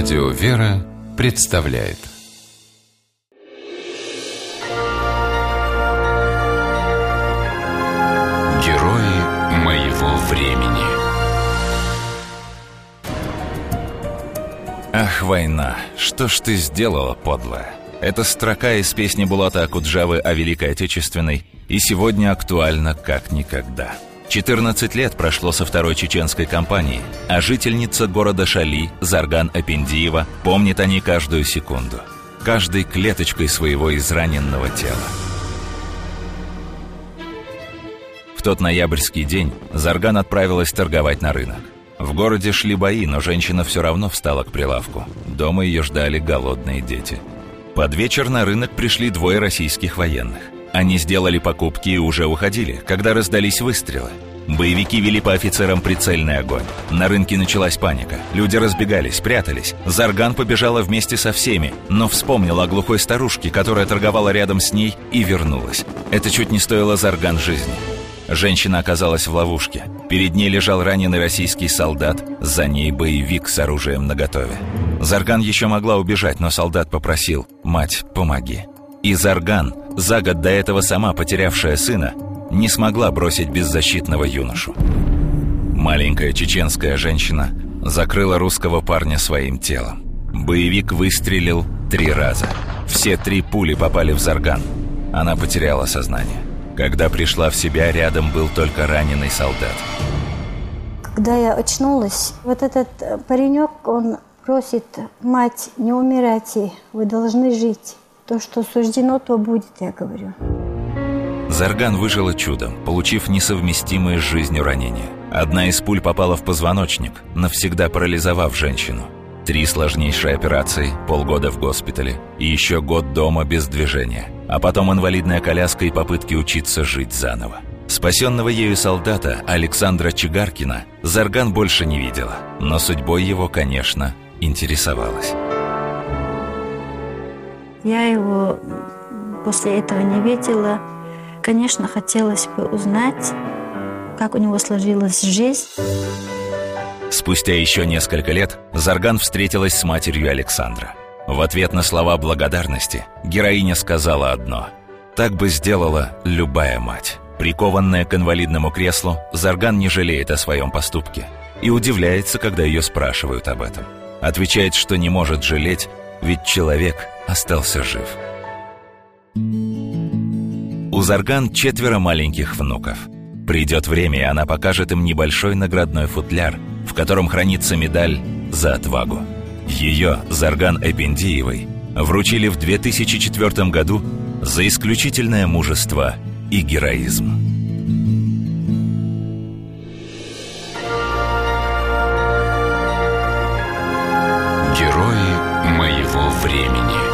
Радио «Вера» представляет Герои моего времени Ах, война, что ж ты сделала, подлая? Это строка из песни Булата Акуджавы о Великой Отечественной и сегодня актуальна как никогда. 14 лет прошло со второй чеченской кампании, а жительница города Шали, Зарган Апендиева, помнит о ней каждую секунду, каждой клеточкой своего израненного тела. В тот ноябрьский день Зарган отправилась торговать на рынок. В городе шли бои, но женщина все равно встала к прилавку. Дома ее ждали голодные дети. Под вечер на рынок пришли двое российских военных. Они сделали покупки и уже уходили, когда раздались выстрелы. Боевики вели по офицерам прицельный огонь. На рынке началась паника. Люди разбегались, прятались. Зарган побежала вместе со всеми, но вспомнила о глухой старушке, которая торговала рядом с ней, и вернулась. Это чуть не стоило Зарган жизни. Женщина оказалась в ловушке. Перед ней лежал раненый российский солдат, за ней боевик с оружием наготове. Зарган еще могла убежать, но солдат попросил «Мать, помоги». И Зарган, за год до этого сама потерявшая сына, не смогла бросить беззащитного юношу. Маленькая чеченская женщина закрыла русского парня своим телом. Боевик выстрелил три раза. Все три пули попали в Зарган. Она потеряла сознание. Когда пришла в себя, рядом был только раненый солдат. Когда я очнулась, вот этот паренек, он просит, мать, не умирайте, вы должны жить. То, что суждено, то будет, я говорю. Зарган выжила чудом, получив несовместимые с жизнью ранения. Одна из пуль попала в позвоночник, навсегда парализовав женщину. Три сложнейшие операции, полгода в госпитале и еще год дома без движения. А потом инвалидная коляска и попытки учиться жить заново. Спасенного ею солдата Александра Чигаркина Зарган больше не видела, но судьбой его, конечно, интересовалась. Я его после этого не видела. Конечно, хотелось бы узнать, как у него сложилась жизнь. Спустя еще несколько лет Зарган встретилась с матерью Александра. В ответ на слова благодарности героиня сказала одно «Так бы сделала любая мать». Прикованная к инвалидному креслу, Зарган не жалеет о своем поступке и удивляется, когда ее спрашивают об этом. Отвечает, что не может жалеть, ведь человек остался жив. У Зарган четверо маленьких внуков. Придет время, и она покажет им небольшой наградной футляр, в котором хранится медаль за отвагу. Ее, Зарган Эпендиевой, вручили в 2004 году за исключительное мужество и героизм. Времени